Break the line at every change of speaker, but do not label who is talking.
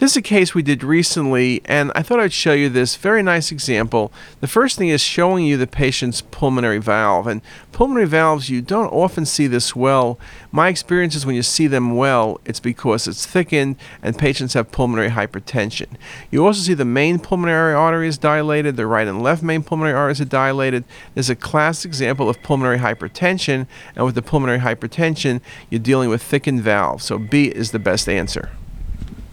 This is a case we did recently, and I thought I'd show you this very nice example. The first thing is showing you the patient's pulmonary valve, and pulmonary valves, you don't often see this well. My experience is when you see them well, it's because it's thickened and patients have pulmonary hypertension. You also see the main pulmonary artery is dilated, the right and left main pulmonary arteries are dilated. There's a classic example of pulmonary hypertension, and with the pulmonary hypertension, you're dealing with thickened valves. So B is the best answer.